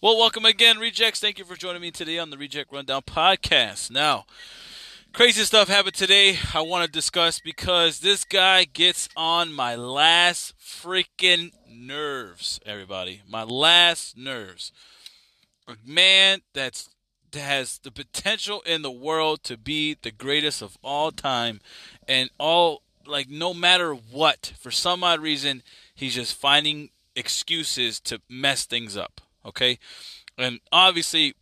Well, welcome again, Rejects. Thank you for joining me today on the Reject Rundown podcast. Now, crazy stuff happened today I want to discuss because this guy gets on my last freaking nerves, everybody. My last nerves. A man that's that has the potential in the world to be the greatest of all time and all like no matter what, for some odd reason, he's just finding excuses to mess things up. Okay, and obviously,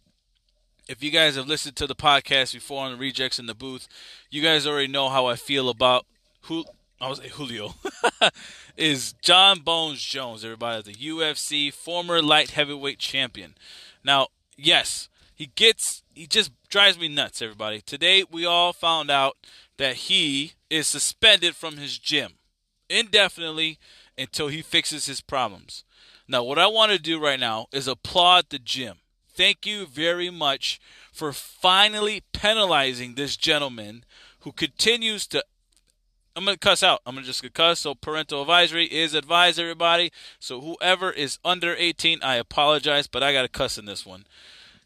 if you guys have listened to the podcast before on the rejects in the booth, you guys already know how I feel about who I was Julio is Jon Bones Jones. Everybody, the UFC former light heavyweight champion. Now, yes, he gets he just drives me nuts. Everybody, today we all found out that he is suspended from his gym indefinitely until he fixes his problems. Now, what I want to do right now is applaud the gym. Thank you very much for finally penalizing this gentleman who continues to. I'm going to cuss out. I'm going to just cuss. So, parental advisory is advised, everybody. So, whoever is under 18, I apologize, but I got to cuss in this one.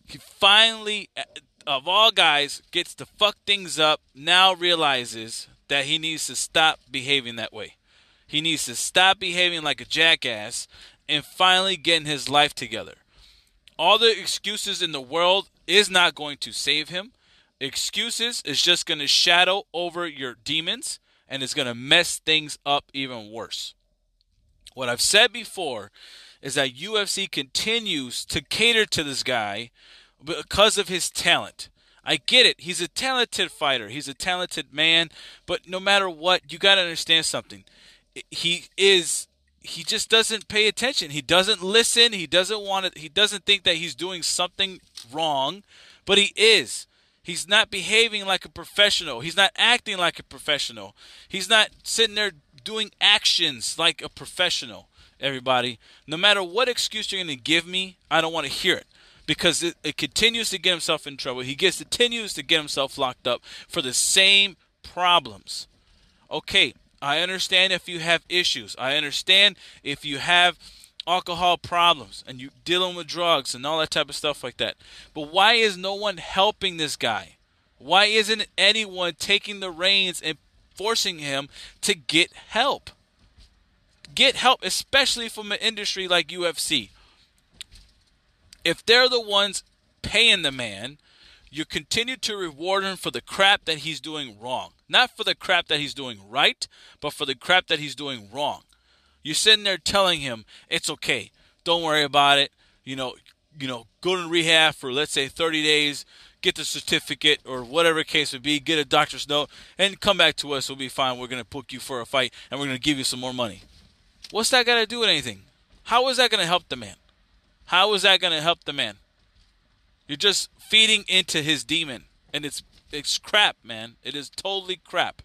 He finally, uh, of all guys, gets to fuck things up, now realizes that he needs to stop behaving that way. He needs to stop behaving like a jackass and finally getting his life together. All the excuses in the world is not going to save him. Excuses is just going to shadow over your demons and it's going to mess things up even worse. What I've said before is that UFC continues to cater to this guy because of his talent. I get it. He's a talented fighter. He's a talented man. But no matter what, you got to understand something. He is. He just doesn't pay attention. He doesn't listen. He doesn't want to. He doesn't think that he's doing something wrong, but he is. He's not behaving like a professional. He's not acting like a professional. He's not sitting there doing actions like a professional. Everybody, no matter what excuse you're going to give me, I don't want to hear it because it, it continues to get himself in trouble. He gets continues to get himself locked up for the same problems. Okay, I understand if you have issues. I understand if you have alcohol problems and you dealing with drugs and all that type of stuff like that. But why is no one helping this guy? Why isn't anyone taking the reins and forcing him to get help? Get help, especially from an industry like UFC if they're the ones paying the man, you continue to reward him for the crap that he's doing wrong. Not for the crap that he's doing right, but for the crap that he's doing wrong. You're sitting there telling him, it's okay. Don't worry about it. You know, you know, go to rehab for let's say 30 days, get the certificate or whatever case would be, get a doctor's note, and come back to us. We'll be fine. We're going to book you for a fight and we're going to give you some more money. What's that got to do with anything? How is that going to help the man? How is that going to help the man? You're just feeding into his demon, and it's it's crap, man. It is totally crap.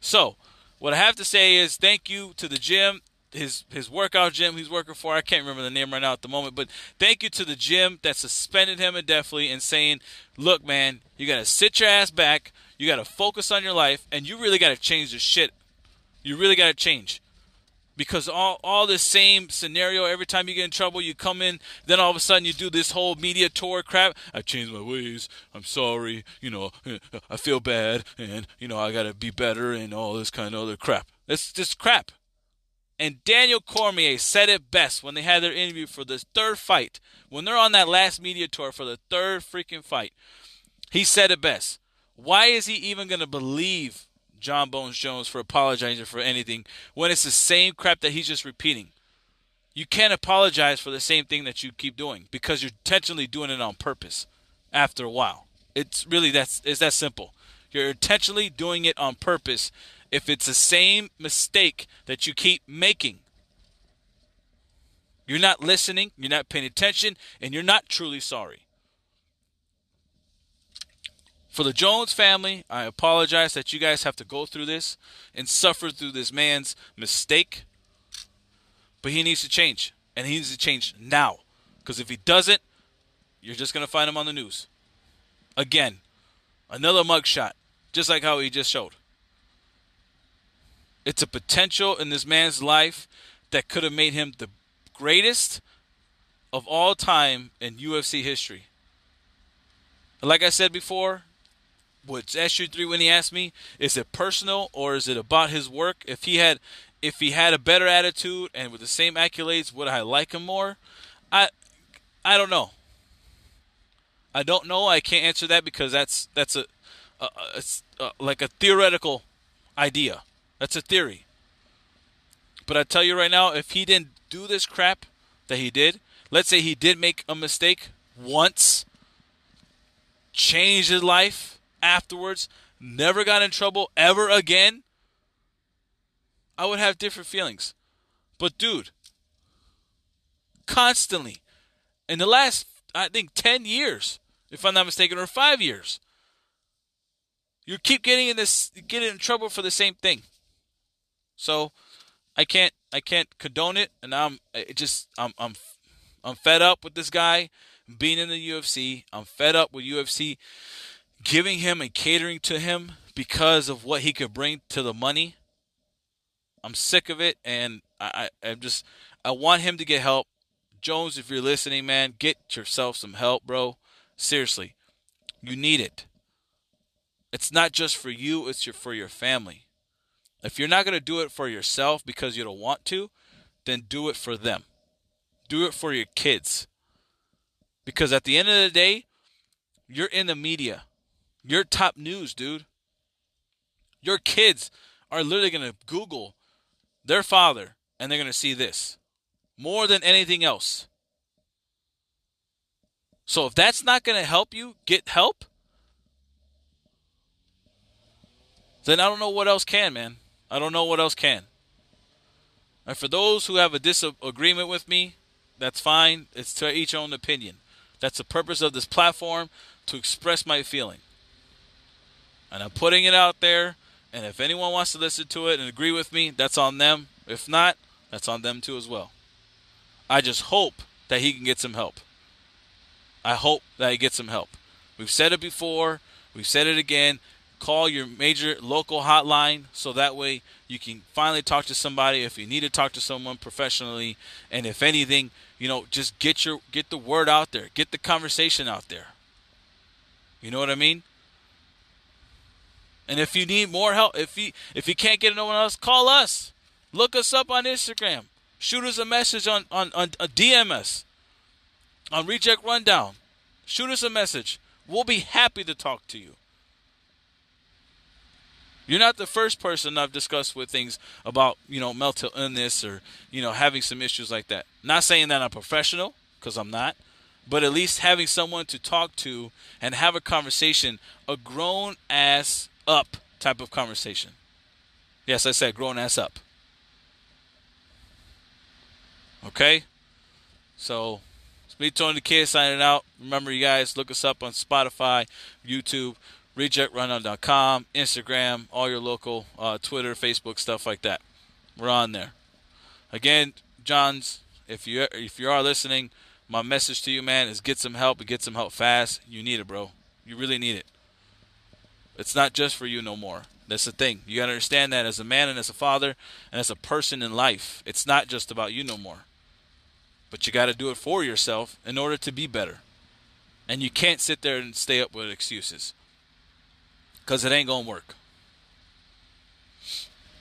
So, what I have to say is thank you to the gym, his his workout gym he's working for. I can't remember the name right now at the moment, but thank you to the gym that suspended him indefinitely and saying, "Look, man, you got to sit your ass back. You got to focus on your life, and you really got to change the shit. You really got to change." Because all all the same scenario every time you get in trouble you come in then all of a sudden you do this whole media tour crap. I've changed my ways. I'm sorry. You know i feel bad and you know i gotta be better and all this kind of other crap. It's just crap. And daniel cormier said it best when they had their interview for this third fight. When they're on that last media tour for the third freaking fight he said it best. Why is he even gonna believe Jon Bones Jones for apologizing for anything when it's the same crap that he's just repeating. You can't apologize for the same thing that you keep doing because you're intentionally doing it on purpose after a while. It's really that's it's that simple. You're intentionally doing it on purpose if it's the same mistake that you keep making. You're not listening, you're not paying attention, and you're not truly sorry. For the Jones family, I apologize that you guys have to go through this and suffer through this man's mistake. But he needs to change. And he needs to change now. Because if he doesn't, you're just going to find him on the news. Again, another mugshot, just like how he just showed. It's a potential in this man's life that could have made him the greatest of all time in UFC history. Like I said before, with SG3 when he asked me, is it personal or is it about his work? If he had if he had a better attitude and with the same accolades, would I like him more? I I don't know. I don't know. I can't answer that because that's that's a, a, a, a uh, like a theoretical idea. That's a theory. But I tell you right now, if he didn't do this crap that he did, let's say he did make a mistake once, change his life afterwards, never got in trouble ever again, I would have different feelings. But dude, constantly in the last I think 10 years, if I'm not mistaken, or 5 years, you keep getting in this getting in trouble for the same thing. So, I can't I can't condone it and I'm it just I'm I'm I'm fed up with this guy being in the UFC. I'm fed up with UFC giving him and catering to him because of what he could bring to the money. I'm sick of it, and I, I am just I want him to get help. Jones, if you're listening, man, get yourself some help, bro. Seriously, you need it. It's not just for you; it's your, for your family. If you're not gonna do it for yourself because you don't want to, then do it for them. Do it for your kids. Because at the end of the day, you're in the media. You're top news, dude. Your kids are literally going to Google their father and they're going to see this more than anything else. So if that's not going to help you get help, then I don't know what else can, man. I don't know what else can. And for those who have a disagreement with me, that's fine. It's to each own opinion. That's the purpose of this platform to express my feeling. And I'm putting it out there. And if anyone wants to listen to it and agree with me, that's on them. If not, that's on them too as well. I just hope that he can get some help. I hope that he gets some help. We've said it before, we've said it again. Call your major local hotline so that way you can finally talk to somebody if you need to talk to someone professionally and if anything, you know, just get your get the word out there, get the conversation out there. You know what I mean? And if you need more help, if you if you can't get no one else, call us. Look us up on Instagram. Shoot us a message on on, on uh, a DM us on Reject Rundown. Shoot us a message. We'll be happy to talk to you. You're not the first person I've discussed with things about, you know, mental illness or, you know, having some issues like that. Not saying that I'm professional, because I'm not, but at least having someone to talk to and have a conversation, a grown ass up type of conversation. Yes, I said grown ass up. Okay? So, it's me, Tony Da Kid, signing out. Remember, you guys, look us up on Spotify, YouTube, rejectrundown.com, Instagram, all your local uh, Twitter, Facebook, stuff like that. We're on there. Again, Jones, if you if you are listening, my message to you, man, is get some help and get some help fast. You need it, bro. You really need it. It's not just for you no more. That's the thing. You gotta understand that as a man and as a father and as a person in life, it's not just about you no more. But you gotta do it for yourself in order to be better. And you can't sit there and stay up with excuses. Cause it ain't gonna work.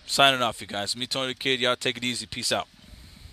Signing off, you guys. Me, Tony Da Kid. Y'all take it easy. Peace out.